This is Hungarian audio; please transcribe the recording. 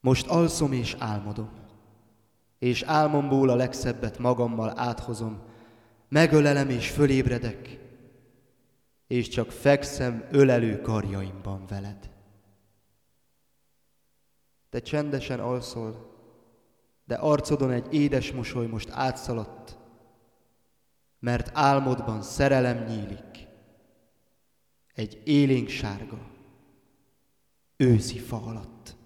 Most alszom és álmodom, és álmomból a legszebbet magammal áthozom, megölelem és fölébredek, és csak fekszem ölelő karjaimban veled. Te csendesen alszol, de arcodon egy édes mosoly most átszaladt, mert álmodban szerelem nyílik, egy élénk sárga, őszi fa alatt.